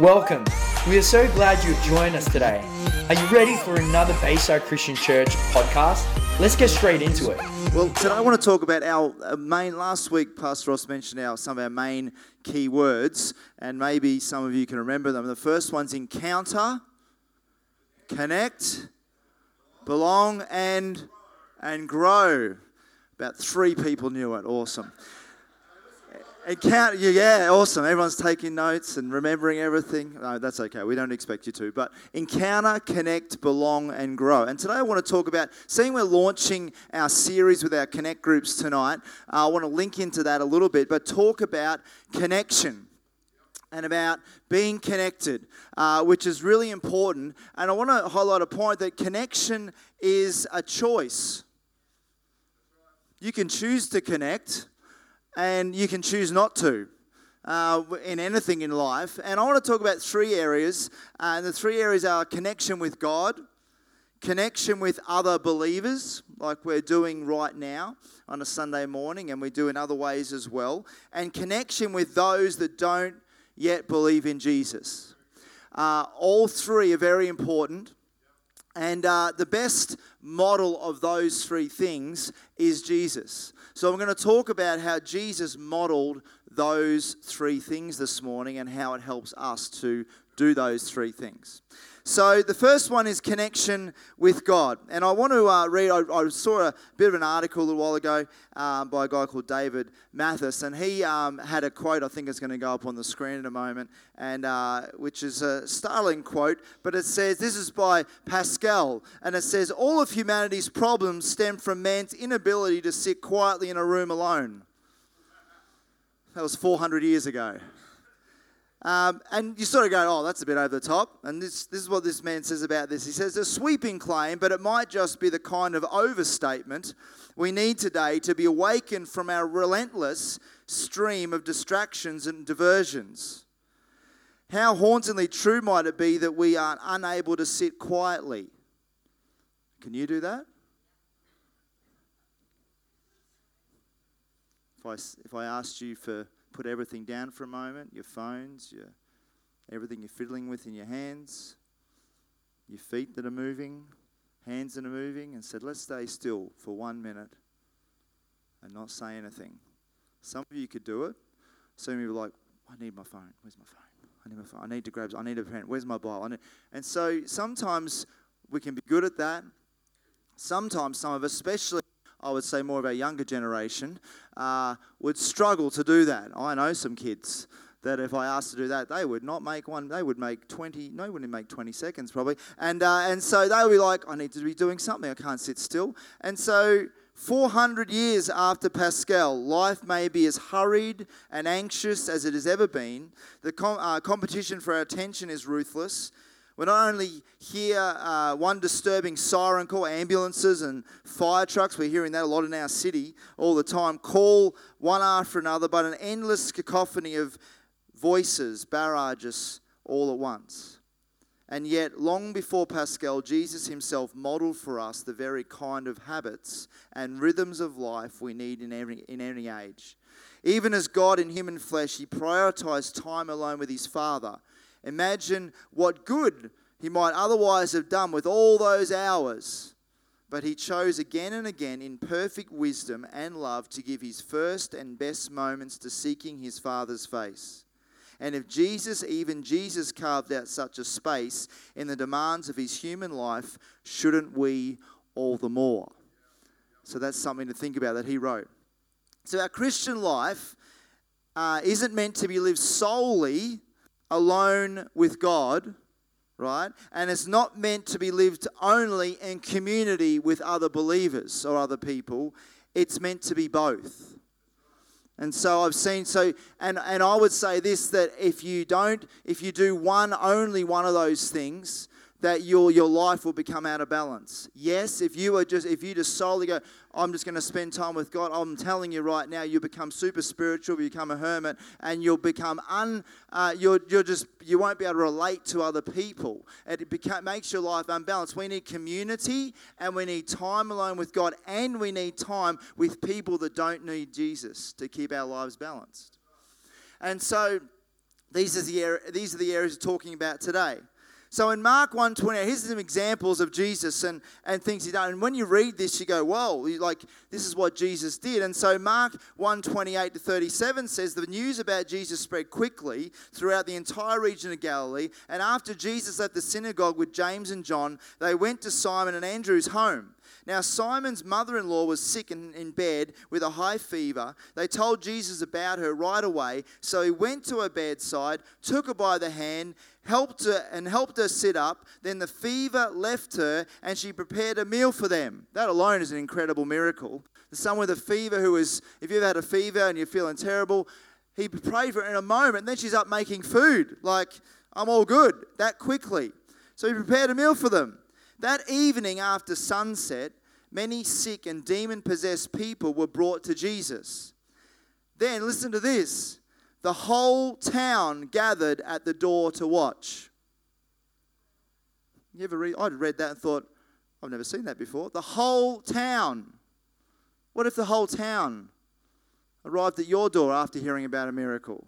Welcome. We are so glad you've joined us today. Are you ready for another Bayside Christian Church podcast? Let's get straight into it. Well, today I want to talk about our uh, main. Last week, Pastor Ross mentioned our some of our main key words, and maybe some of you can remember them. The first one's encounter, connect, belong, and and grow. About three people knew it. Awesome. Encounter, yeah, awesome. Everyone's taking notes and remembering everything. No, that's okay. We don't expect you to. But encounter, connect, belong, and grow. And today I want to talk about, seeing we're launching our series with our connect groups tonight, uh, I want to link into that a little bit, but talk about connection and about being connected, uh, which is really important. And I want to highlight a point that connection is a choice. You can choose to connect and you can choose not to. Uh, in anything in life. And I want to talk about three areas. Uh, and the three areas are connection with God, connection with other believers, like we're doing right now on a Sunday morning, and we do in other ways as well, and connection with those that don't yet believe in Jesus. Uh, all three are very important. And uh, the best model of those three things is Jesus. So I'm going to talk about how Jesus modeled those three things this morning and how it helps us to do those three things. So the first one is connection with God. And I want to uh, read, I, I, saw a bit of an article a little while ago um, by a guy called David Mathis, and he um, had a quote, I think it's going to go up on the screen in a moment, and uh, which is a startling quote, but it says, this is by Pascal, and it says, all of humanity's problems stem from man's inability to sit quietly in a room alone. That was 400 years ago. Um, and you sort of go, oh, that's a bit over the top. And this, this is what this man says about this. He says, a sweeping claim, but it might just be the kind of overstatement we need today to be awakened from our relentless stream of distractions and diversions. How hauntingly true might it be that we are unable to sit quietly? Can you do that? If I, if I asked you for put everything down for a moment your phones, your, everything you're fiddling with in your hands, your feet that are moving, hands that are moving, and said, Let's stay still for one minute and not say anything. Some of you could do it. Some of you are like, I need my phone. Where's my phone? I need my phone. I need to grab. I need a pen. Where's my Bible? And so sometimes we can be good at that. Sometimes some of us, especially I would say more of our younger generation, uh, would struggle to do that. I know some kids that if I asked to do that, they would not make one. They would make 20, no, wouldn't make 20 seconds probably. And, uh, and so they would be like, I need to be doing something. I can't sit still. And so 400 years after Pascal, life may be as hurried and anxious as it has ever been. The com- uh, competition for our attention is ruthless. We not only hear uh, one disturbing siren call, ambulances and fire trucks, we're hearing that a lot in our city all the time, call one after another, but an endless cacophony of voices barrage us all at once. And yet, long before Pascal, Jesus himself modeled for us the very kind of habits and rhythms of life we need in every, in any age. Even as God in human flesh, he prioritized time alone with his Father Imagine what good he might otherwise have done with all those hours. But he chose again and again in perfect wisdom and love to give his first and best moments to seeking his Father's face. And if Jesus, even Jesus, carved out such a space in the demands of his human life, shouldn't we all the more? So that's something to think about that he wrote. So our Christian life uh, isn't meant to be lived solely alone with God, right? And it's not meant to be lived only in community with other believers or other people. It's meant to be both. And so I've seen so and and I would say this that if you don't if you do one only one of those things that your your life will become out of balance. Yes, if you are just if you just solely go I'm just going to spend time with God. I'm telling you right now, you become super spiritual, you become a hermit, and you'll become un. Uh, you're, you're just you won't be able to relate to other people. It beca- makes your life unbalanced. We need community, and we need time alone with God, and we need time with people that don't need Jesus to keep our lives balanced. And so These are the, these are the areas we're talking about today. So in Mark 128, here's some examples of Jesus and, and things he done. And when you read this, you go, whoa, like this is what Jesus did. And so Mark 128 to 37 says the news about Jesus spread quickly throughout the entire region of Galilee. And after Jesus left the synagogue with James and John, they went to Simon and Andrew's home. Now, Simon's mother in law was sick and in bed with a high fever. They told Jesus about her right away. So he went to her bedside, took her by the hand, helped her and helped her sit up. Then the fever left her, and she prepared a meal for them. That alone is an incredible miracle. Someone with a fever who is, if you've had a fever and you're feeling terrible, he prayed for her in a moment, and then she's up making food. Like, I'm all good that quickly. So he prepared a meal for them. That evening after sunset, many sick and demon possessed people were brought to Jesus. Then, listen to this the whole town gathered at the door to watch. You ever read? I'd read that and thought, I've never seen that before. The whole town. What if the whole town arrived at your door after hearing about a miracle?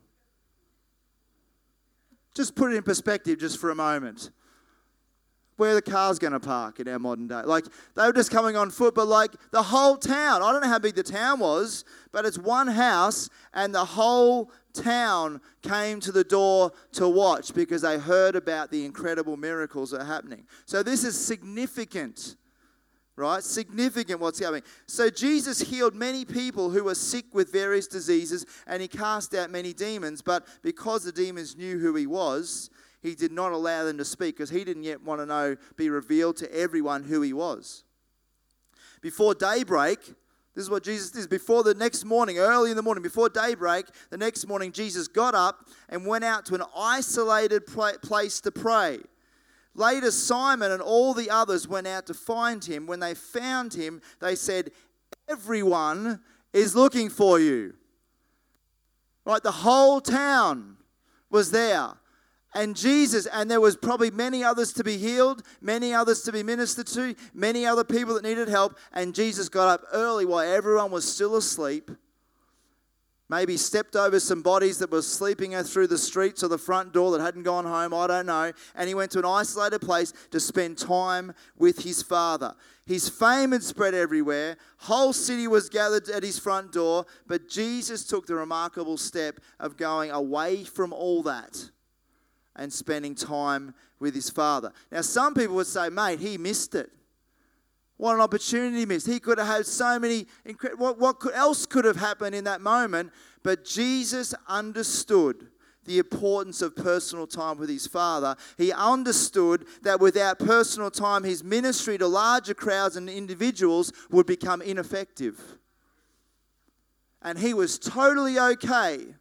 Just put it in perspective just for a moment where the car's going to park in our modern day. Like, they were just coming on foot, but like the whole town, I don't know how big the town was, but it's one house, and the whole town came to the door to watch because they heard about the incredible miracles that are happening. So, this is significant. Right? Significant what's happening. So, Jesus healed many people who were sick with various diseases and he cast out many demons. But because the demons knew who he was, he did not allow them to speak because he didn't yet want to know, be revealed to everyone who he was. Before daybreak, this is what Jesus did. Before the next morning, early in the morning, before daybreak, the next morning, Jesus got up and went out to an isolated place to pray. Later, Simon and all the others went out to find him. When they found him, they said, Everyone is looking for you. Right, the whole town was there and Jesus, and there was probably many others to be healed, many others to be ministered to, many other people that needed help. And Jesus got up early while everyone was still asleep. Maybe stepped over some bodies that were sleeping through the streets or the front door that hadn't gone home, I don't know. And he went to an isolated place to spend time with his father. His fame had spread everywhere. Whole city was gathered at his front door, but Jesus took the remarkable step of going away from all that and spending time with his father. Now, some people would say, mate, he missed it. What an opportunity missed. He could have had so many, what, what could, else could have happened in that moment? But Jesus understood the importance of personal time with his father. He understood that without personal time, his ministry to larger crowds and individuals would become ineffective. And he was totally okay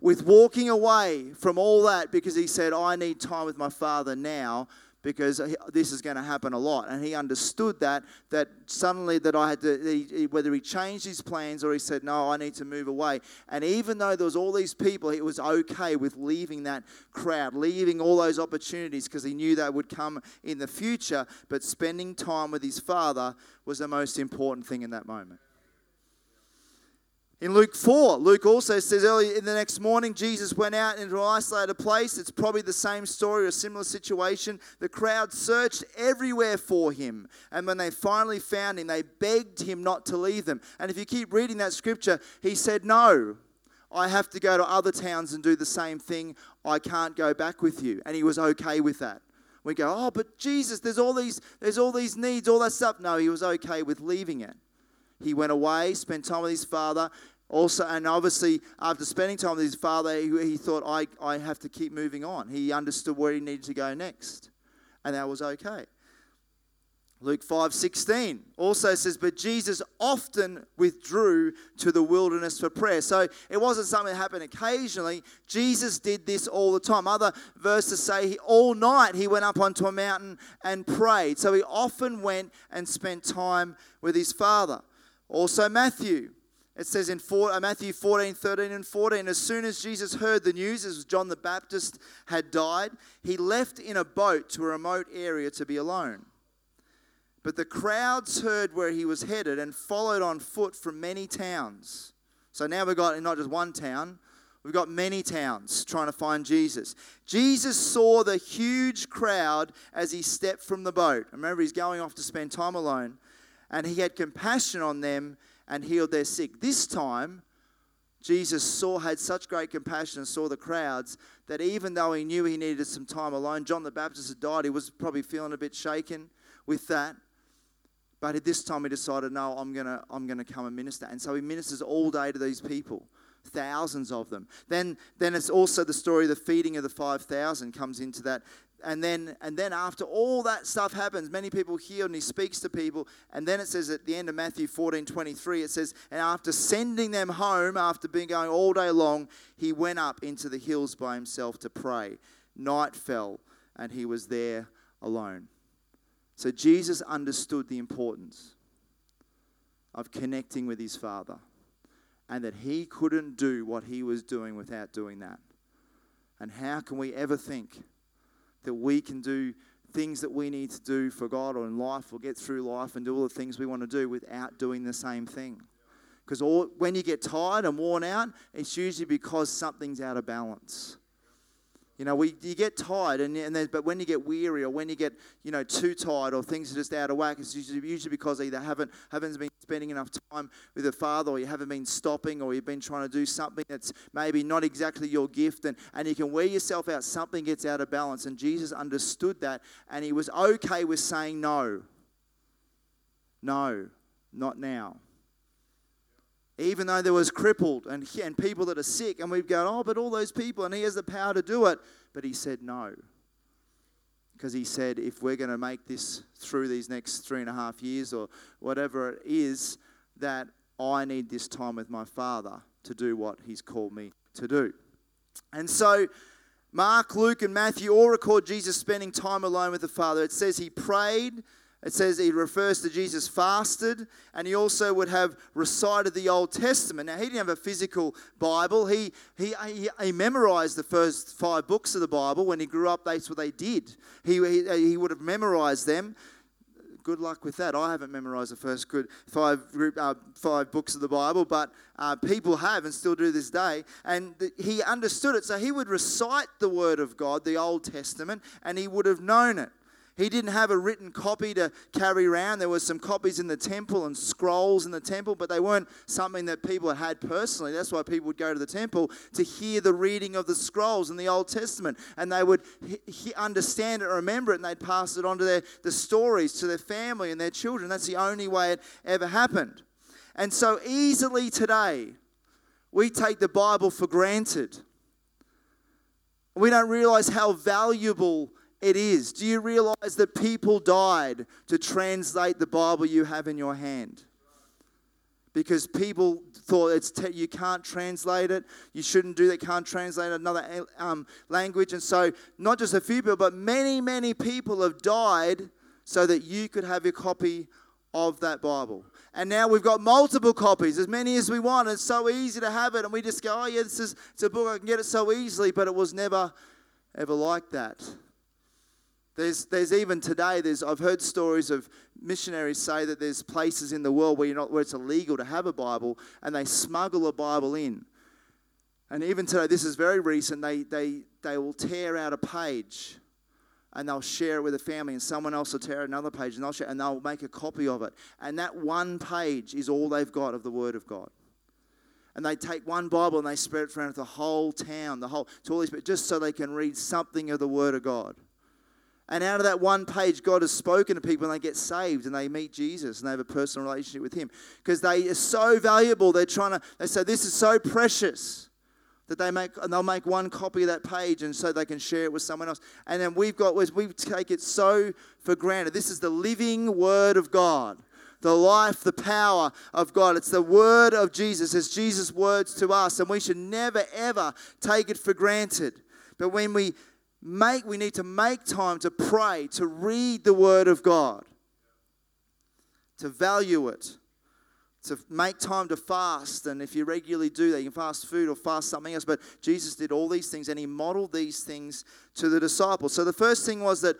with walking away from all that because he said, I need time with my father now because this is going to happen a lot. And he understood that, that suddenly that I had to, whether he changed his plans or he said, no, I need to move away. And even though there was all these people, he was okay with leaving that crowd, leaving all those opportunities because he knew that would come in the future. But spending time with his father was the most important thing in that moment. In Luke 4, Luke also says early in the next morning, Jesus went out into an isolated place. It's probably the same story or a similar situation. The crowd searched everywhere for him. And when they finally found him, they begged him not to leave them. And if you keep reading that scripture, he said, No, I have to go to other towns and do the same thing. I can't go back with you. And he was okay with that. We go, Oh, but Jesus, there's all these, there's all these needs, all that stuff. No, he was okay with leaving it. He went away, spent time with his father. Also, and obviously, after spending time with his father, he, he thought, I, I have to keep moving on. He understood where he needed to go next. And that was okay. Luke 5:16 also says but Jesus often withdrew to the wilderness for prayer. So it wasn't something that happened occasionally. Jesus did this all the time. Other verses say he, all night he went up onto a mountain and prayed. So he often went and spent time with his father. Also, Matthew. It says in four, uh, Matthew 14, 13, and 14, as soon as Jesus heard the news, as John the Baptist had died, he left in a boat to a remote area to be alone. But the crowds heard where he was headed and followed on foot from many towns. So now we've got not just one town, We've got many towns trying to find Jesus. Jesus saw the huge crowd as he stepped from the boat. Remember, he's going off to spend time alone. And he had compassion on them and healed their sick. This time, Jesus saw, had such great compassion and saw the crowds that even though he knew he needed some time alone, John the Baptist had died, he was probably feeling a bit shaken with that. But at this time he decided, no, I'm gonna, I'm gonna come and minister. And so he ministers all day to these people thousands of them. Then, then it's also the story of the feeding of the 5,000 comes into that. And then, and then after all that stuff happens, many people heal and he speaks to people. And then it says at the end of Matthew 14 23, it says, And after sending them home, after being going all day long, he went up into the hills by himself to pray. Night fell, and he was there alone. So Jesus understood the importance of connecting with his Father and that he couldn't do what he was doing without doing that. And how can we ever think that we can do things that we need to do for God or in life or get through life and do all the things we want to do without doing the same thing? Because when you get tired and worn out, it's usually because something's out of balance. You know, we, you get tired, and, and but when you get weary or when you get, you know, too tired or things are just out of whack, it's usually, usually because either haven't, haven't been spending enough time with the Father or you haven't been stopping or you've been trying to do something that's maybe not exactly your gift and, and you can wear yourself out, something gets out of balance. And Jesus understood that and he was okay with saying no. No, not now even though there was crippled and, and people that are sick, and we've gone, oh, but all those people, and he has the power to do it. But he said no. Because he said, if we're going to make this through these next three and a half years or whatever it is, that I need this time with my Father to do what he's called me to do. And so, Mark, Luke, and Matthew all record Jesus spending time alone with the Father. It says he prayed it says he refers to Jesus fasted, and he also would have recited the Old Testament. Now, he didn't have a physical Bible. He, he, he, he memorized the first five books of the Bible. When he grew up, that's what they did. He, he, he would have memorized them. Good luck with that. I haven't memorized the first good five, uh, five books of the Bible, but uh, people have and still do this day. And the, he understood it. So he would recite the Word of God, the Old Testament, and he would have known it. He didn't have a written copy to carry around. There were some copies in the temple and scrolls in the temple, but they weren't something that people had personally. That's why people would go to the temple to hear the reading of the scrolls in the Old Testament, and they would he- understand it, and remember it, and they'd pass it on to their the stories to their family and their children. That's the only way it ever happened. And so easily today, we take the Bible for granted. We don't realize how valuable it is. Do you realize that people died to translate the Bible you have in your hand? Because people thought it's te- you can't translate it, you shouldn't do that, can't translate another um, language. And so, not just a few people, but many, many people have died so that you could have a copy of that Bible. And now we've got multiple copies, as many as we want. It's so easy to have it, and we just go, oh, yeah, this is it's a book, I can get it so easily, but it was never, ever like that. There's, there's even today, there's, I've heard stories of missionaries say that there's places in the world where, you're not, where it's illegal to have a Bible and they smuggle a Bible in. And even today, this is very recent, they, they, they will tear out a page and they'll share it with a family, and someone else will tear another page and they'll share, and they'll make a copy of it. And that one page is all they've got of the Word of God. And they take one Bible and they spread it around the whole town, the whole to all these, just so they can read something of the Word of God. And out of that one page, God has spoken to people and they get saved and they meet Jesus and they have a personal relationship with Him. Because they are so valuable, they're trying to, they say, this is so precious that they make, and they'll make one copy of that page and so they can share it with someone else. And then we've got, we take it so for granted. This is the living Word of God. The life, the power of God. It's the word of Jesus. It's Jesus' words to us, and we should never, ever take it for granted. But when we make we need to make time to pray, to read the word of God, to value it, to make time to fast. And if you regularly do that, you can fast food or fast something else. But Jesus did all these things and he modeled these things to the disciples. So the first thing was that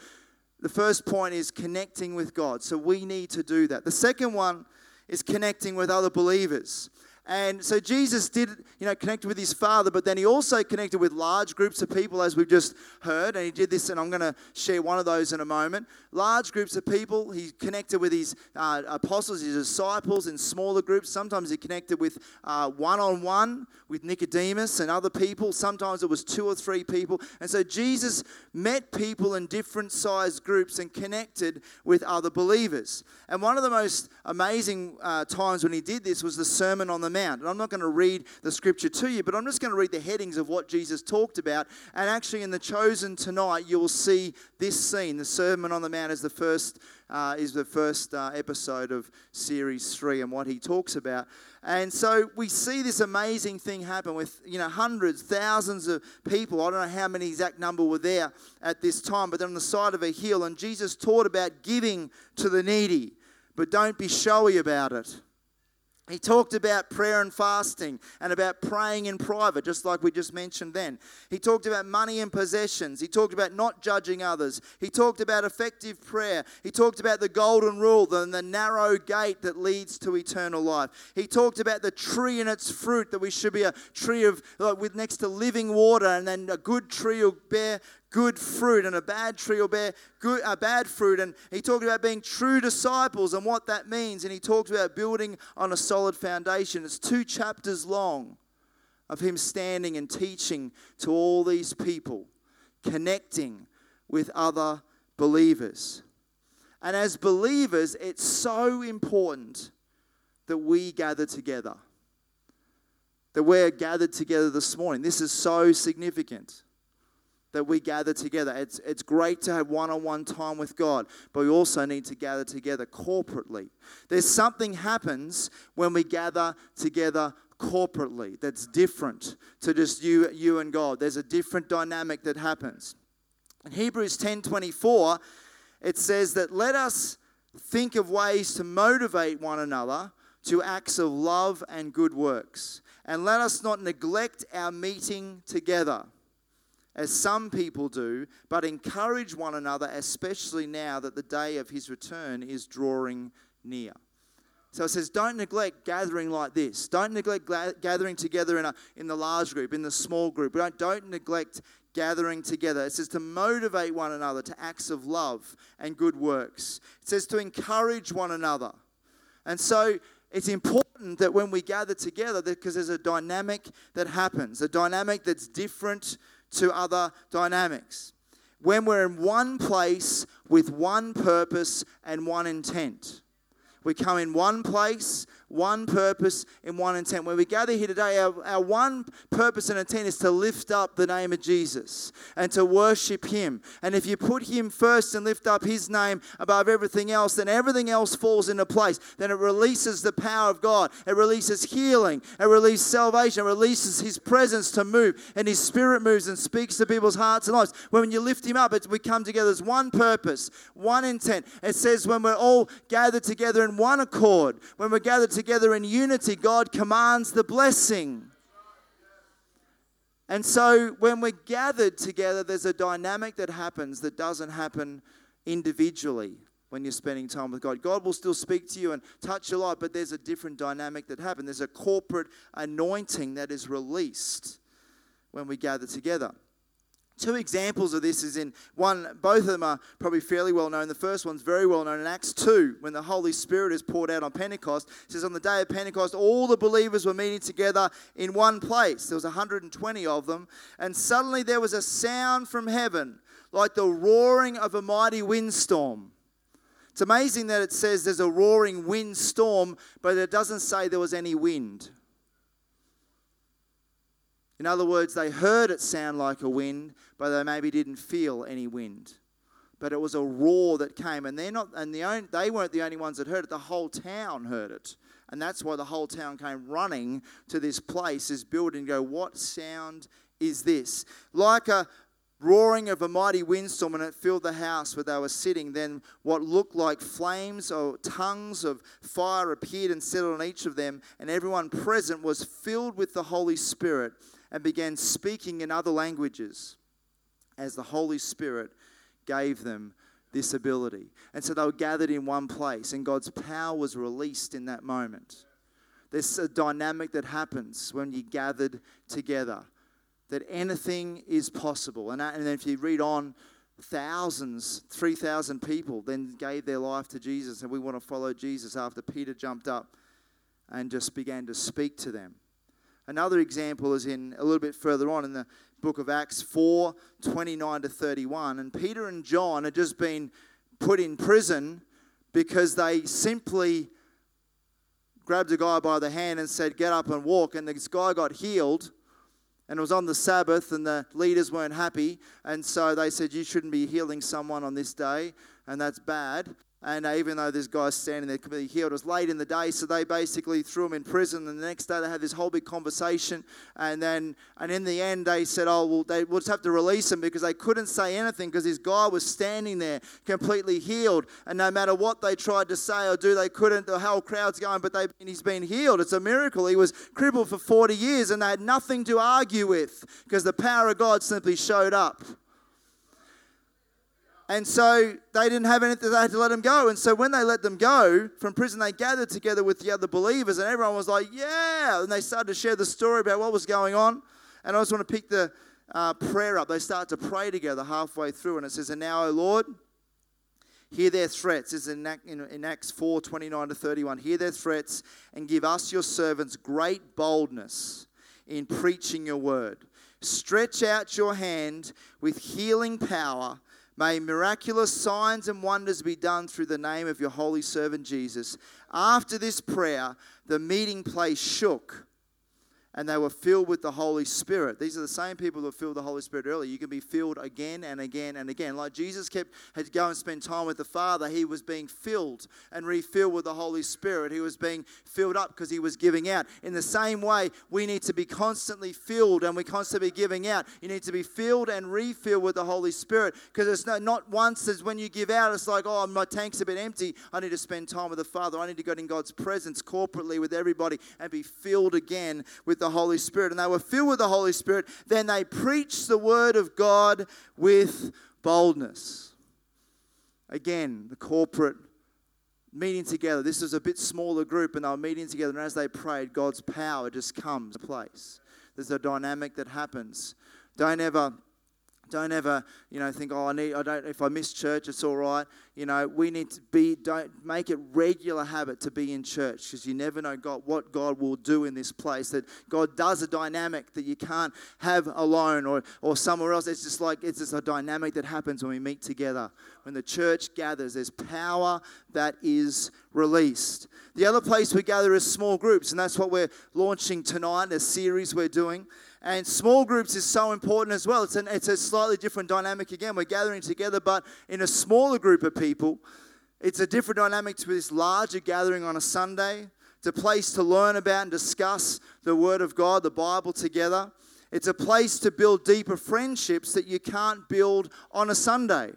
the first point is connecting with God. So we need to do that. The second one is connecting with other believers. And so Jesus did, you know, connect with his Father, but then he also connected with large groups of people, as we've just heard. And he did this, and I'm going to share one of those in a moment. Large groups of people. He connected with his uh, apostles, his disciples in smaller groups. Sometimes he connected with one on one with Nicodemus and other people. Sometimes it was two or three people. And so Jesus met people in different sized groups and connected with other believers. And one of the most amazing uh, times when he did this was the Sermon on the Mount. And I'm not going to read the scripture to you, but I'm just going to read the headings of what Jesus talked about. And actually, in the chosen tonight, you will see this scene. The Sermon on the Mount is the first. Uh, is the first uh, episode of series three and what he talks about. And so we see this amazing thing happen with, you know, hundreds, thousands of people. I don't know how many exact number were there at this time, but they're on the side of a hill. And Jesus taught about giving to the needy, but don't be showy about it. He talked about prayer and fasting and about praying in private, just like we just mentioned then. He talked about money and possessions. He talked about not judging others. He talked about effective prayer. He talked about the golden rule and the narrow gate that leads to eternal life. He talked about the tree and its fruit, that we should be a tree of, like, with next to living water, and then a good tree will bear good fruit and a bad tree will bear good, uh, bad fruit. And he talked about being true disciples and what that means. And he talked about building on a solid foundation. It's two chapters long of him standing and teaching to all these people, connecting with other believers. And as believers, it's so important that we gather together. That we're gathered together this morning. This is so significant that we gather together. It's, it's great to have one on one time with God, but we also need to gather together corporately. There's something happens when we gather together corporately that's different to just you, you and God. There's a different dynamic that happens. In Hebrews 10 24, it says that let us think of ways to motivate one another to acts of love and good works. And let us not neglect our meeting together as some people do, but encourage one another, especially now that the day of his return is drawing near. So it says, don't neglect gathering like this. Don't neglect gathering together in, a, in the large group, in the small group. Don't, don't neglect gathering together. It says to motivate one another to acts of love and good works. It says to encourage one another. And so it's important that when we gather together, because there's a dynamic that happens, a dynamic that's different to other dynamics. When we're in one place with one purpose and one intent. We come in one place one purpose and one intent. When we gather here today, our, our one purpose and intent is to lift up the name of Jesus and to worship Him. And if you put Him first and lift up His name above everything else, then everything else falls into place. Then it releases the power of God, it releases healing, it releases salvation, it releases His presence to move, and His Spirit moves and speaks to people's hearts and lives. When you lift Him up, we come together as one purpose, one intent. It says when we're all gathered together in one accord, when we're gathered together in unity, God commands the blessing. And so when we're gathered together, there's a dynamic that happens that doesn't happen individually when you're spending time with God. God will still speak to you and touch your life, but there's a different dynamic that happens. There's a corporate anointing that is released when we gather together. Two examples of this is in one, both of them are probably fairly well known. The first one's very well known in Acts 2, when the Holy Spirit is poured out on Pentecost. It says, On the day of Pentecost, all the believers were meeting together in one place. There was 120 of them. And suddenly there was a sound from heaven, like the roaring of a mighty windstorm. It's amazing that it says there's a roaring windstorm, but it doesn't say there was any wind. In other words, they heard it sound like a wind, but they maybe didn't feel any wind. But it was a roar that came, and they're not, and the only, they weren't the only ones that heard it. The whole town heard it, and that's why the whole town came running to this place, this building. And go, what sound is this? Like a roaring of a mighty windstorm, and it filled the house where they were sitting. Then what looked like flames or tongues of fire appeared and settled on each of them, and everyone present was filled with the Holy Spirit and began speaking in other languages as the Holy Spirit gave them this ability. And so they were gathered in one place, and God's power was released in that moment. There's a dynamic that happens when you're gathered together, that anything is possible. And, and then if you read on, thousands, 3,000 people then gave their life to Jesus, and we want to follow Jesus after Peter jumped up and just began to speak to them. Another example is in a little bit further on in the book of Acts 4 29 to 31. And Peter and John had just been put in prison because they simply grabbed a guy by the hand and said, Get up and walk. And this guy got healed. And it was on the Sabbath, and the leaders weren't happy. And so they said, You shouldn't be healing someone on this day, and that's bad. And even though this guy's standing there completely healed, it was late in the day, so they basically threw him in prison. And the next day they had this whole big conversation. And then, and in the end, they said, "Oh, well, they will just have to release him because they couldn't say anything because this guy was standing there completely healed. And no matter what they tried to say or do, they couldn't. The whole crowd's going, but they, he's been healed. It's a miracle. He was crippled for 40 years, and they had nothing to argue with because the power of God simply showed up." And so they didn't have anything, they had to let them go. And so when they let them go from prison, they gathered together with the other believers, and everyone was like, Yeah. And they started to share the story about what was going on. And I just want to pick the uh, prayer up. They start to pray together halfway through, and it says, And now, O Lord, hear their threats. This is in, in Acts 4 29 to 31. Hear their threats and give us, your servants, great boldness in preaching your word. Stretch out your hand with healing power May miraculous signs and wonders be done through the name of your holy servant Jesus. After this prayer, the meeting place shook and they were filled with the Holy Spirit. These are the same people that filled the Holy Spirit earlier. You can be filled again and again and again. Like Jesus kept had to go and spend time with the Father, he was being filled and refilled with the Holy Spirit. He was being filled up because he was giving out. In the same way, we need to be constantly filled and we constantly giving out. You need to be filled and refilled with the Holy Spirit because it's not, not once as when you give out, it's like, oh, my tank's a bit empty. I need to spend time with the Father. I need to go in God's presence corporately with everybody and be filled again with the the Holy Spirit. And they were filled with the Holy Spirit. Then they preached the word of God with boldness. Again, the corporate meeting together. This is a bit smaller group, and they were meeting together. And as they prayed, God's power just comes to place. There's a dynamic that happens. Don't ever don't ever, you know, think, oh, I need, I don't, if I miss church, it's all right. You know, we need to be, don't make it regular habit to be in church because you never know God, what God will do in this place. That God does a dynamic that you can't have alone or, or somewhere else. It's just like, it's just a dynamic that happens when we meet together. When the church gathers, there's power that is released. The other place we gather is small groups, and that's what we're launching tonight, a series we're doing. And small groups is so important as well. It's, an, it's a slightly different dynamic again. We're gathering together, but in a smaller group of people, it's a different dynamic to this larger gathering on a Sunday. It's a place to learn about and discuss the Word of God, the Bible together. It's a place to build deeper friendships that you can't build on a Sunday.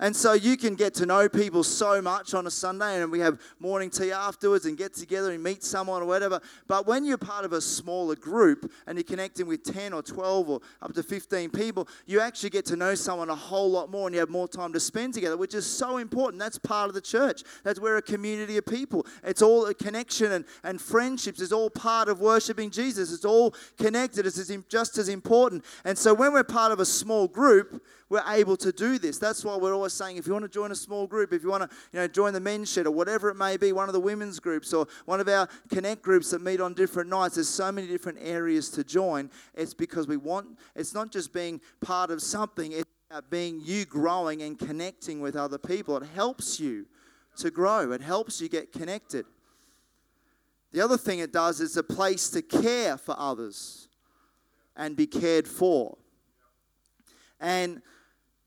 And so you can get to know people so much on a Sunday, and we have morning tea afterwards and get together and meet someone or whatever. But when you're part of a smaller group and you're connecting with 10 or 12 or up to 15 people, you actually get to know someone a whole lot more and you have more time to spend together, which is so important. That's part of the church. That's where a community of people. It's all a connection and, and friendships is all part of worshiping Jesus. It's all connected. It's just as important. And so when we're part of a small group, we're able to do this. That's why we're always saying if you want to join a small group, if you want to you know, join the men's shed or whatever it may be, one of the women's groups or one of our connect groups that meet on different nights, there's so many different areas to join. It's because we want, it's not just being part of something, it's about being you growing and connecting with other people. It helps you to grow, it helps you get connected. The other thing it does is a place to care for others and be cared for. And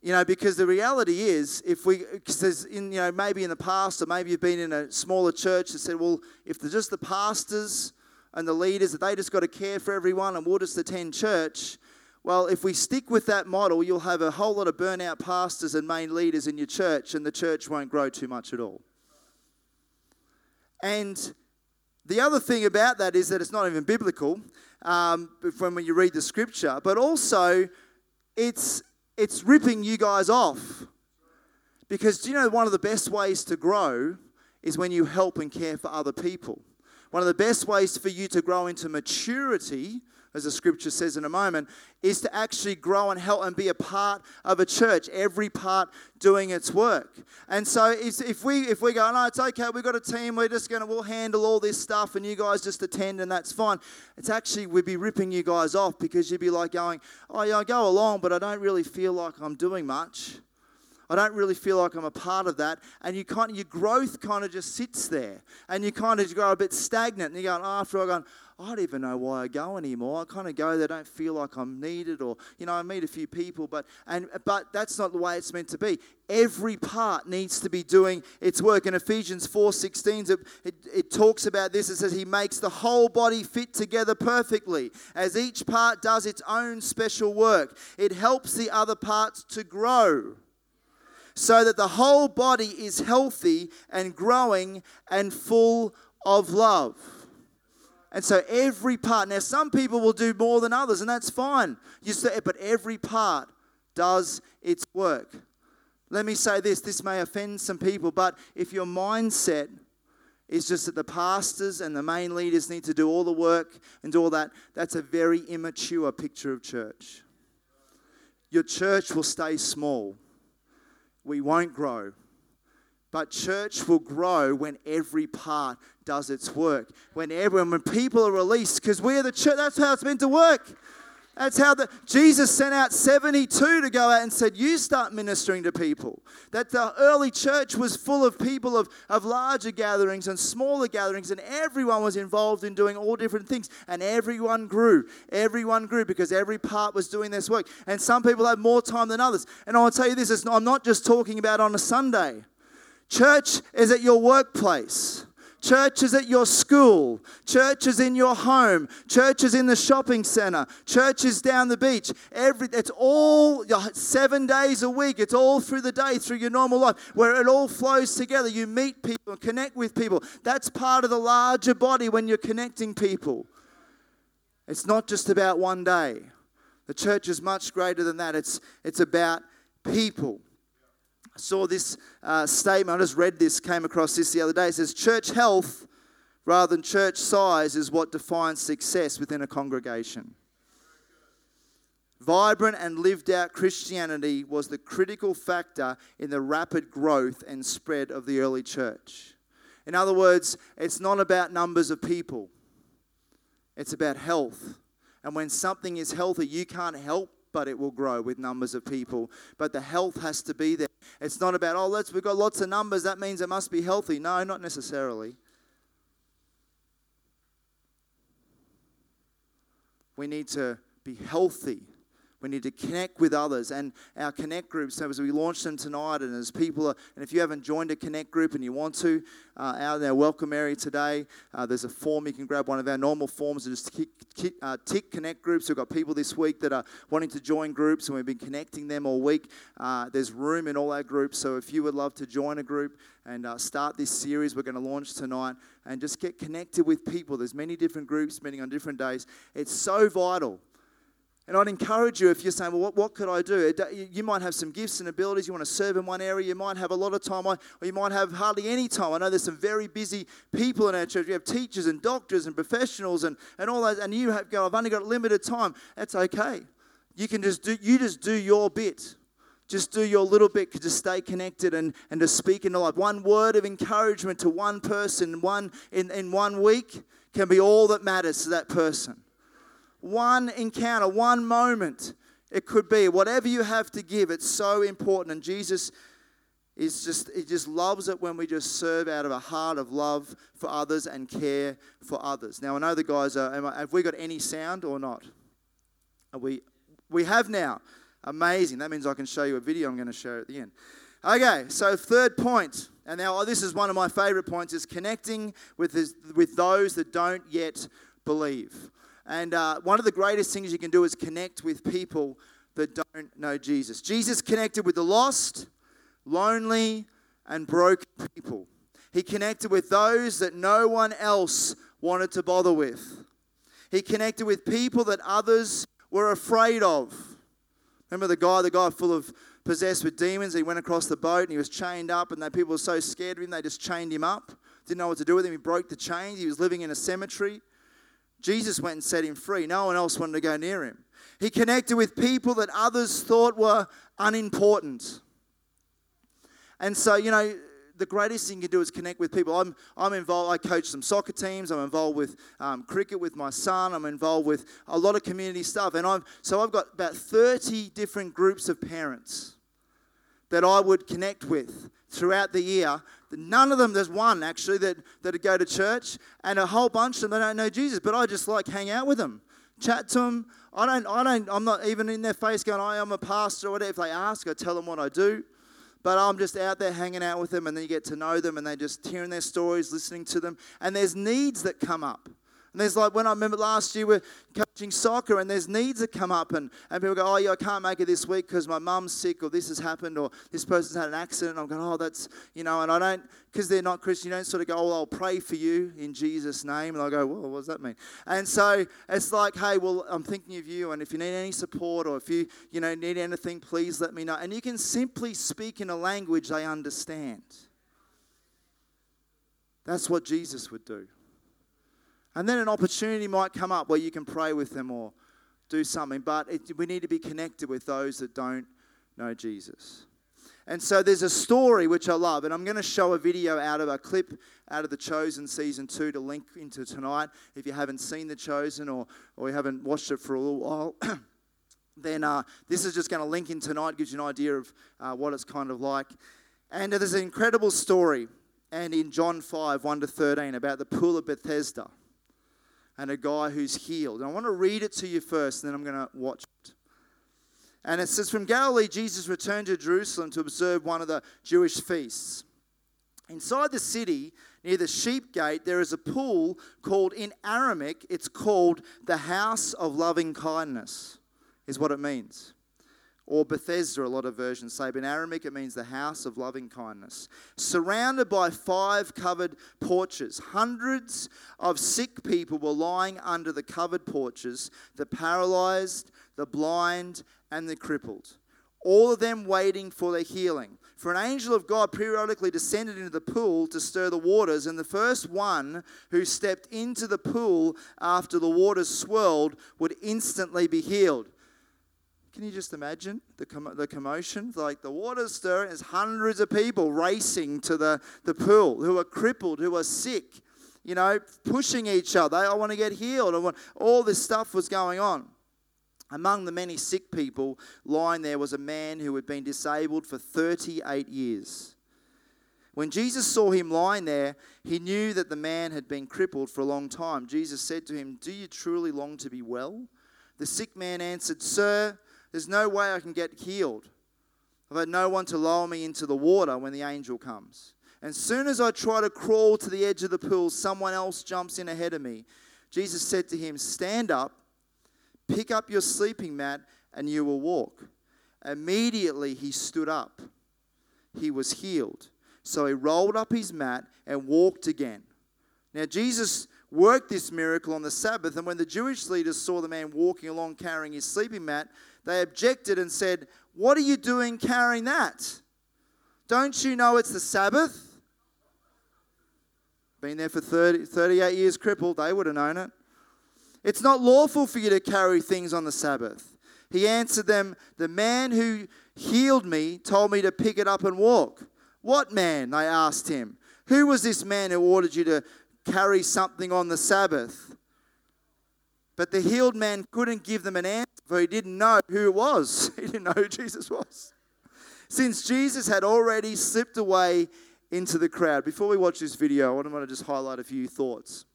you know, because the reality is, if we, because in, you know, maybe in the past, or maybe you've been in a smaller church that said, well, if they're just the pastors and the leaders, that they just got to care for everyone and we'll just attend church. Well, if we stick with that model, you'll have a whole lot of burnout pastors and main leaders in your church, and the church won't grow too much at all. And the other thing about that is that it's not even biblical um, when you read the scripture, but also it's it's ripping you guys off. Because do you know one of the best ways to grow is when you help and care for other people? one of the best ways for you to grow into maturity as the scripture says in a moment, is to actually grow and help and be a part of a church, every part doing its work. And so if we if we go, no, it's okay, we've got a team, we're just gonna we'll handle all this stuff and you guys just attend and that's fine. It's actually we'd be ripping you guys off because you'd be like going, Oh yeah, I go along, but I don't really feel like I'm doing much. I don't really feel like I'm a part of that. And you kind of, your growth kind of just sits there. And you kind of grow a bit stagnant. And you go, oh, ah, after I go, I don't even know why I go anymore. I kind of go there, don't feel like I'm needed, or you know, I meet a few people, but and but that's not the way it's meant to be. Every part needs to be doing its work. In Ephesians 4:16, it, it, it talks about this. It says he makes the whole body fit together perfectly, as each part does its own special work. It helps the other parts to grow so that the whole body is healthy and growing and full of love. And so every part, now some people will do more than others, and that's fine. You say, but every part does its work. Let me say this this may offend some people, but if your mindset is just that the pastors and the main leaders need to do all the work and do all that, that's a very immature picture of church. Your church will stay small, we won't grow. But church will grow when every part does its work. When everyone, when people are released, because we're the church, that's how it's meant to work. That's how the, Jesus sent out 72 to go out and said, You start ministering to people. That the early church was full of people of, of larger gatherings and smaller gatherings, and everyone was involved in doing all different things. And everyone grew. Everyone grew because every part was doing this work. And some people have more time than others. And I'll tell you this I'm not just talking about on a Sunday. Church is at your workplace. Church is at your school. Church is in your home. Church is in the shopping center. Church is down the beach. Every, it's all seven days a week. It's all through the day, through your normal life, where it all flows together. You meet people and connect with people. That's part of the larger body when you're connecting people. It's not just about one day. The church is much greater than that. It's, it's about people saw this uh, statement. I just read this, came across this the other day. It says, Church health rather than church size is what defines success within a congregation. Vibrant and lived out Christianity was the critical factor in the rapid growth and spread of the early church. In other words, it's not about numbers of people, it's about health. And when something is healthy, you can't help but it will grow with numbers of people. But the health has to be there. It's not about, oh, let's, we've got lots of numbers, that means it must be healthy. No, not necessarily. We need to be healthy we need to connect with others and our connect groups. So as we launch them tonight, and as people are, and if you haven't joined a connect group and you want to, uh, out in our welcome area today, uh, there's a form you can grab one of our normal forms and just tick, tick, uh, tick, connect groups. We've got people this week that are wanting to join groups, and we've been connecting them all week. Uh, there's room in all our groups, so if you would love to join a group and uh, start this series we're going to launch tonight, and just get connected with people. There's many different groups meeting on different days. It's so vital and I'd encourage you if you're saying, well, what, what could I do? You might have some gifts and abilities. You want to serve in one area. You might have a lot of time, or you might have hardly any time. I know there's some very busy people in our church. We have teachers and doctors and professionals and, and all those. And you have go, I've only got limited time. That's okay. You can just do, you just do your bit. Just do your little bit to stay connected and, and to speak in life. One word of encouragement to one person one, in, in one week can be all that matters to that person one encounter, one moment. It could be whatever you have to give. It's so important. And Jesus is just, he just loves it when we just serve out of a heart of love for others and care for others. Now, I know the guys are, have we got any sound or not? Are we, we have now. Amazing. That means I can show you a video I'm going to show at the end. Okay, so third point, and now oh, this is one of my favorite points, is connecting with, his, with those that don't yet believe. And uh, one of the greatest things you can do is connect with people that don't know Jesus. Jesus connected with the lost, lonely, and broken people. He connected with those that no one else wanted to bother with. He connected with people that others were afraid of. Remember the guy, the guy full of possessed with demons? He went across the boat and he was chained up, and the people were so scared of him they just chained him up. didn't know what to do with him. He broke the chains. He was living in a cemetery. Jesus went and set him free. No one else wanted to go near him. He connected with people that others thought were unimportant. And so, you know, the greatest thing you can do is connect with people. I'm, I'm involved, I coach some soccer teams, I'm involved with um, cricket with my son, I'm involved with a lot of community stuff. And I've, so I've got about 30 different groups of parents that I would connect with throughout the year. None of them, there's one actually that, that go to church, and a whole bunch of them that don't know Jesus, but I just like hang out with them, chat to them. I don't, I don't, I'm not even in their face going, I am a pastor or whatever. If they ask, I tell them what I do. But I'm just out there hanging out with them, and then you get to know them, and they're just hearing their stories, listening to them. And there's needs that come up. And there's like when I remember last year we're coaching soccer and there's needs that come up and, and people go, Oh yeah, I can't make it this week because my mum's sick or this has happened or this person's had an accident. I'm going, Oh, that's you know, and I don't because they're not Christian, you don't sort of go, Oh, I'll pray for you in Jesus' name. And I go, Well, what does that mean? And so it's like, hey, well, I'm thinking of you, and if you need any support or if you, you know, need anything, please let me know. And you can simply speak in a language they understand. That's what Jesus would do. And then an opportunity might come up where you can pray with them or do something. But it, we need to be connected with those that don't know Jesus. And so there's a story which I love, and I'm going to show a video out of a clip out of The Chosen season two to link into tonight. If you haven't seen The Chosen or, or you haven't watched it for a little while, then uh, this is just going to link in tonight, gives you an idea of uh, what it's kind of like. And there's an incredible story, and in John 5 1 to 13, about the pool of Bethesda and a guy who's healed. And I want to read it to you first, and then I'm going to watch it. And it says, From Galilee, Jesus returned to Jerusalem to observe one of the Jewish feasts. Inside the city, near the sheep gate, there is a pool called, in Aramaic, it's called the House of Loving Kindness, is what it means or Bethesda, a lot of versions say. But in Aramaic, it means the house of loving kindness. Surrounded by five covered porches, hundreds of sick people were lying under the covered porches the paralyzed, the blind, and the crippled. All of them waiting for their healing. For an angel of God periodically descended into the pool to stir the waters, and the first one who stepped into the pool after the waters swirled would instantly be healed. Can you just imagine the, com- the commotion? Like the water's stirring, there's hundreds of people racing to the, the pool who are crippled, who are sick, you know, pushing each other. I want to get healed. I want, all this stuff was going on. Among the many sick people lying there was a man who had been disabled for 38 years. When Jesus saw him lying there, he knew that the man had been crippled for a long time. Jesus said to him, Do you truly long to be well? The sick man answered, Sir, there's no way I can get healed. I've had no one to lower me into the water when the angel comes. And as soon as I try to crawl to the edge of the pool, someone else jumps in ahead of me. Jesus said to him, Stand up, pick up your sleeping mat, and you will walk. Immediately he stood up. He was healed. So he rolled up his mat and walked again. Now, Jesus worked this miracle on the Sabbath, and when the Jewish leaders saw the man walking along carrying his sleeping mat, they objected and said, What are you doing carrying that? Don't you know it's the Sabbath? Been there for 30, 38 years crippled, they would have known it. It's not lawful for you to carry things on the Sabbath. He answered them, The man who healed me told me to pick it up and walk. What man? They asked him. Who was this man who ordered you to carry something on the Sabbath? But the healed man couldn't give them an answer, for he didn't know who it was. He didn't know who Jesus was. Since Jesus had already slipped away into the crowd. Before we watch this video, I want to just highlight a few thoughts.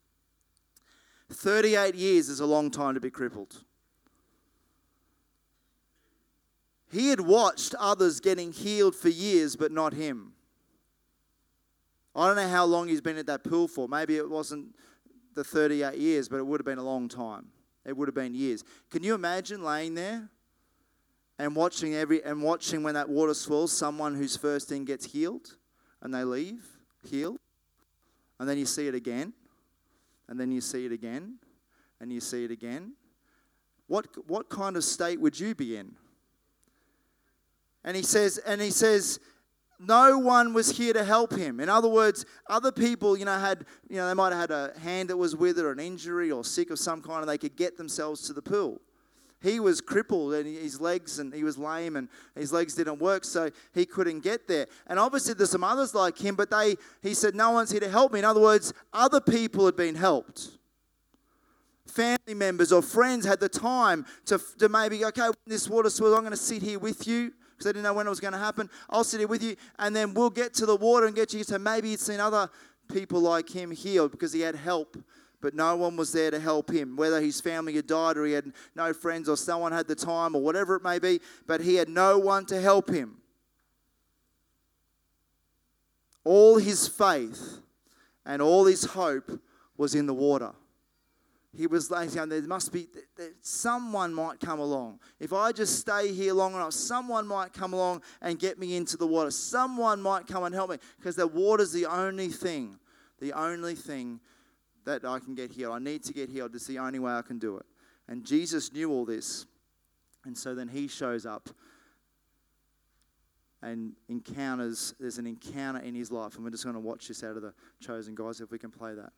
38 years is a long time to be crippled. He had watched others getting healed for years, but not him. I don't know how long he's been at that pool for. Maybe it wasn't the 38 years, but it would have been a long time. It would have been years. Can you imagine laying there and watching every and watching when that water swells, someone who's first in gets healed and they leave, healed, and then you see it again, and then you see it again, and you see it again. What what kind of state would you be in? And he says, and he says, no one was here to help him. In other words, other people, you know, had, you know, they might have had a hand that was with it or an injury or sick of some kind and they could get themselves to the pool. He was crippled and his legs and he was lame and his legs didn't work, so he couldn't get there. And obviously there's some others like him, but they he said, No one's here to help me. In other words, other people had been helped. Family members or friends had the time to, to maybe, okay, this water swells, I'm going to sit here with you because they didn't know when it was going to happen. I'll sit here with you, and then we'll get to the water and get you. So maybe he'd seen other people like him healed because he had help, but no one was there to help him. Whether his family had died or he had no friends or someone had the time or whatever it may be, but he had no one to help him. All his faith and all his hope was in the water he was like, there must be, someone might come along. If I just stay here long enough, someone might come along and get me into the water. Someone might come and help me because the water's the only thing, the only thing that I can get healed. I need to get healed. It's the only way I can do it. And Jesus knew all this. And so then he shows up and encounters, there's an encounter in his life. And we're just going to watch this out of the chosen guys if we can play that.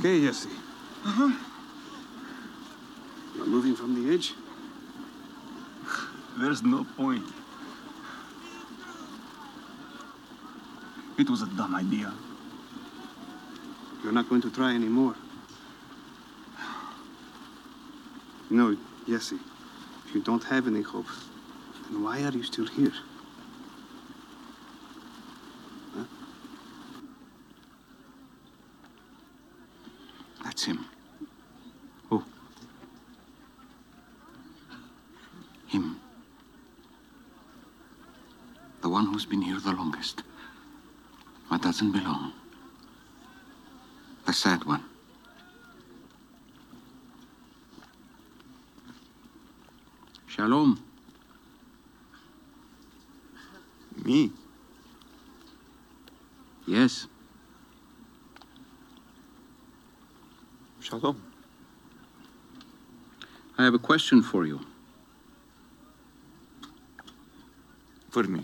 Okay, Jesse? Uh-huh. You're moving from the edge? There's no point. It was a dumb idea. You're not going to try anymore. No, Jesse. If you don't have any hope, then why are you still here? That's him. Who? Him. The one who's been here the longest. But doesn't belong. The sad one. Shalom. Me? Yes. Shalom. I have a question for you. For me.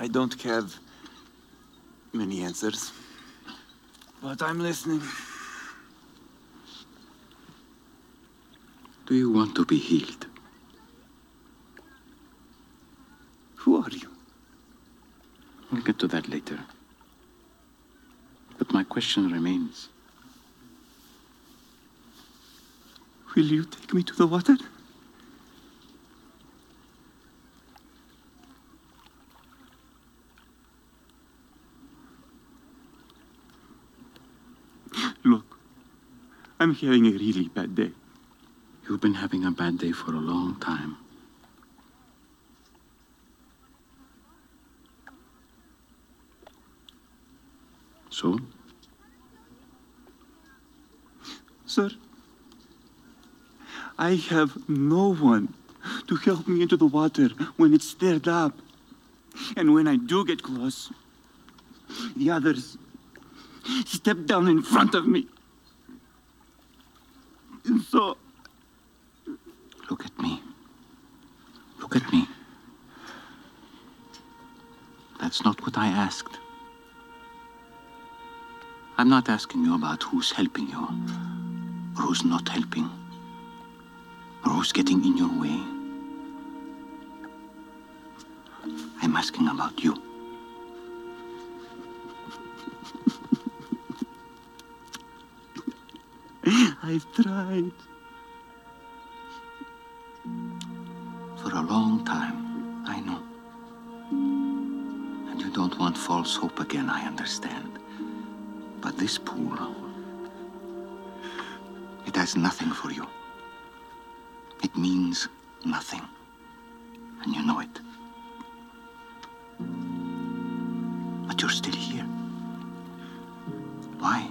I don't have many answers, but I'm listening. Do you want to be healed? Who are you? We'll get to that later. But my question remains. Will you take me to the water? I'm having a really bad day. You've been having a bad day for a long time. So? Sir, I have no one to help me into the water when it's stirred up. And when I do get close, the others step down in front of me. And so. Look at me. Look at me. That's not what I asked. I'm not asking you about who's helping you, or who's not helping, or who's getting in your way. I'm asking about you. I've tried. False hope again, I understand. But this pool, it has nothing for you. It means nothing. And you know it. But you're still here. Why?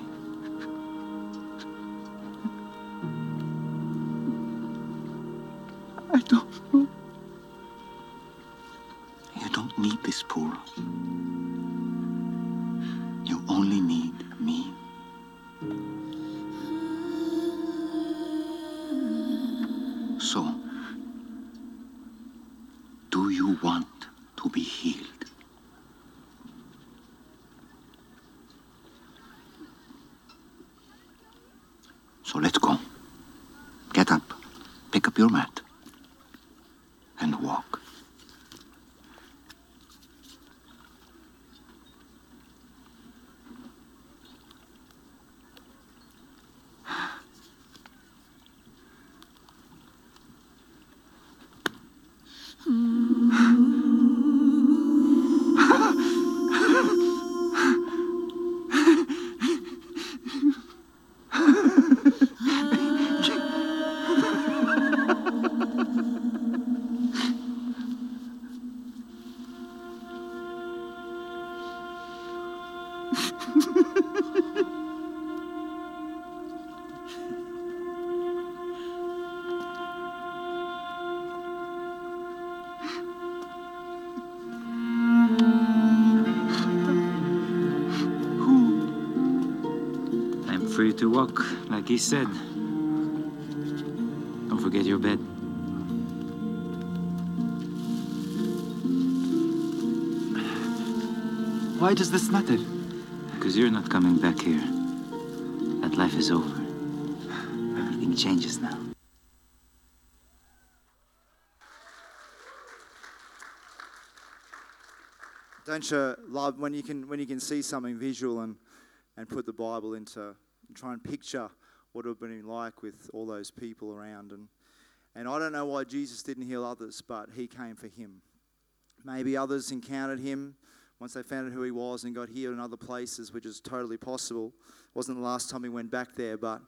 To walk, like he said. Don't forget your bed. Why does this matter? Because you're not coming back here. That life is over. Everything changes now. Don't you love when you can when you can see something visual and and put the Bible into try and picture what it would have been like with all those people around and and I don't know why Jesus didn't heal others, but he came for him. Maybe others encountered him once they found out who he was and got healed in other places, which is totally possible. It wasn't the last time he went back there, but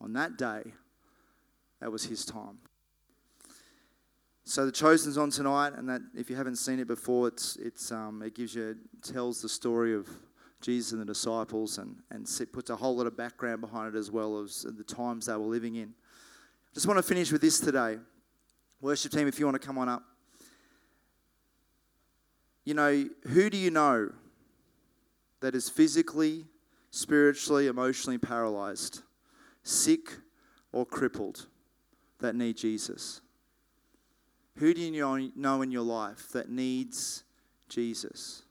on that day, that was his time. So the chosen's on tonight, and that if you haven't seen it before, it's it's um, it gives you tells the story of Jesus and the disciples, and and puts a whole lot of background behind it as well as the times they were living in. I just want to finish with this today, worship team. If you want to come on up, you know who do you know that is physically, spiritually, emotionally paralyzed, sick, or crippled that need Jesus? Who do you know in your life that needs Jesus?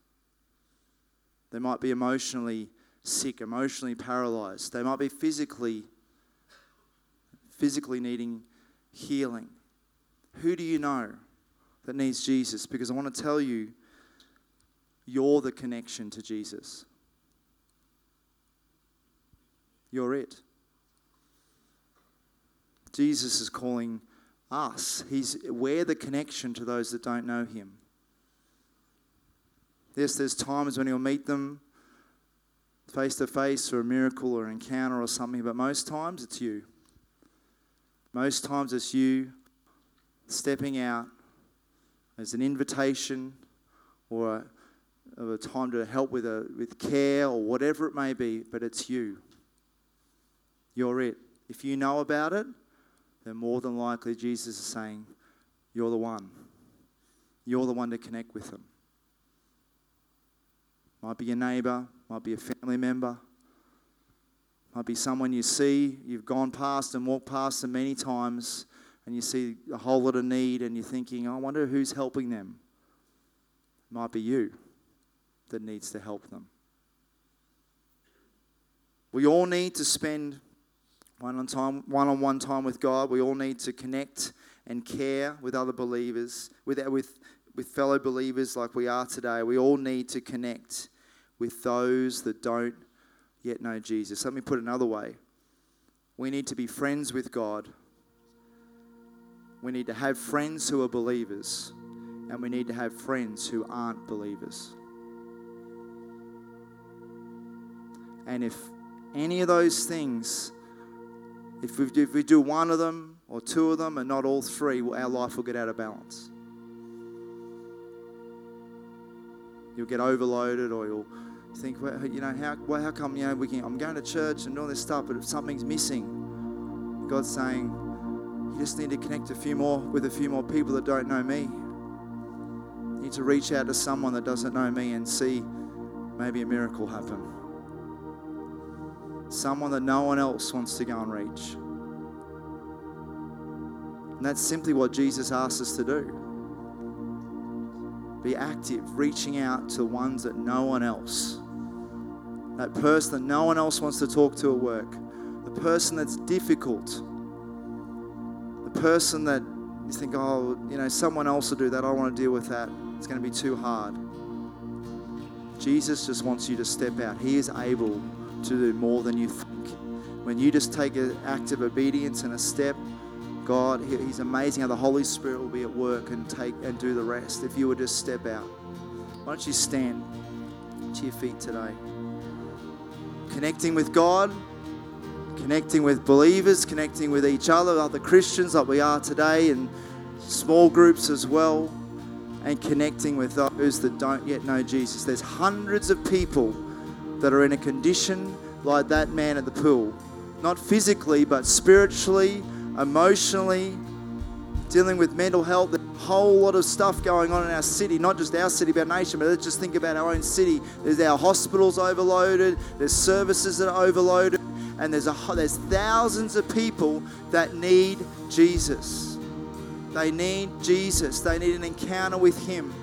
They might be emotionally sick, emotionally paralyzed. They might be physically physically needing healing. Who do you know that needs Jesus? Because I want to tell you you're the connection to Jesus. You're it. Jesus is calling us. He's we're the connection to those that don't know him. Yes, there's times when he'll meet them face to face or a miracle or encounter or something, but most times it's you. Most times it's you stepping out as an invitation or a, a time to help with a with care or whatever it may be, but it's you. You're it. If you know about it, then more than likely Jesus is saying, You're the one. You're the one to connect with them. Might be your neighbor, might be a family member, might be someone you see, you've gone past and walked past them many times, and you see a whole lot of need, and you're thinking, I wonder who's helping them. Might be you that needs to help them. We all need to spend one on one-on-one time with God. We all need to connect and care with other believers, with, with, with fellow believers like we are today. We all need to connect with those that don't yet know Jesus. Let me put it another way. We need to be friends with God We need to have friends who are believers, and we need to have friends who aren't believers. And if any of those things, if we, do, if we do one of them or two of them and not all three, our life will get out of balance. You'll get overloaded or you'll think, well, you know, how, well, how come, you know, we can, I'm going to church and all this stuff, but if something's missing, God's saying, you just need to connect a few more with a few more people that don't know me. You need to reach out to someone that doesn't know me and see maybe a miracle happen. Someone that no one else wants to go and reach. And that's simply what Jesus asks us to do. Be active, reaching out to ones that no one else, that person that no one else wants to talk to at work, the person that's difficult, the person that you think, oh, you know, someone else will do that. I don't want to deal with that. It's going to be too hard. Jesus just wants you to step out. He is able to do more than you think. When you just take an act of obedience and a step, God, He's amazing how the Holy Spirit will be at work and take and do the rest if you would just step out. Why don't you stand to your feet today? Connecting with God, connecting with believers, connecting with each other, other Christians like we are today, and small groups as well, and connecting with those that don't yet know Jesus. There's hundreds of people that are in a condition like that man at the pool. Not physically, but spiritually, emotionally, dealing with mental health. A whole lot of stuff going on in our city, not just our city, but our nation, but let's just think about our own city. There's our hospitals overloaded, there's services that are overloaded, and there's, a, there's thousands of people that need Jesus. They need Jesus, they need an encounter with Him.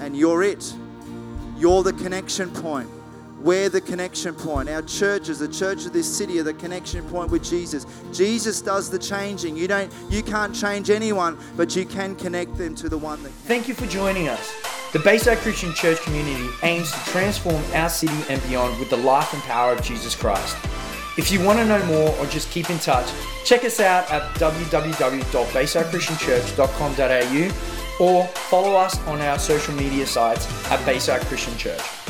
And you're it. You're the connection point. We're the connection point. Our churches, the church of this city, are the connection point with Jesus. Jesus does the changing. You don't, you can't change anyone, but you can connect them to the one that. Thank you for joining us. The Bayside Christian Church community aims to transform our city and beyond with the life and power of Jesus Christ. If you want to know more or just keep in touch, check us out at www.baysidechristianchurch.com.au or follow us on our social media sites at Bayside Christian Church.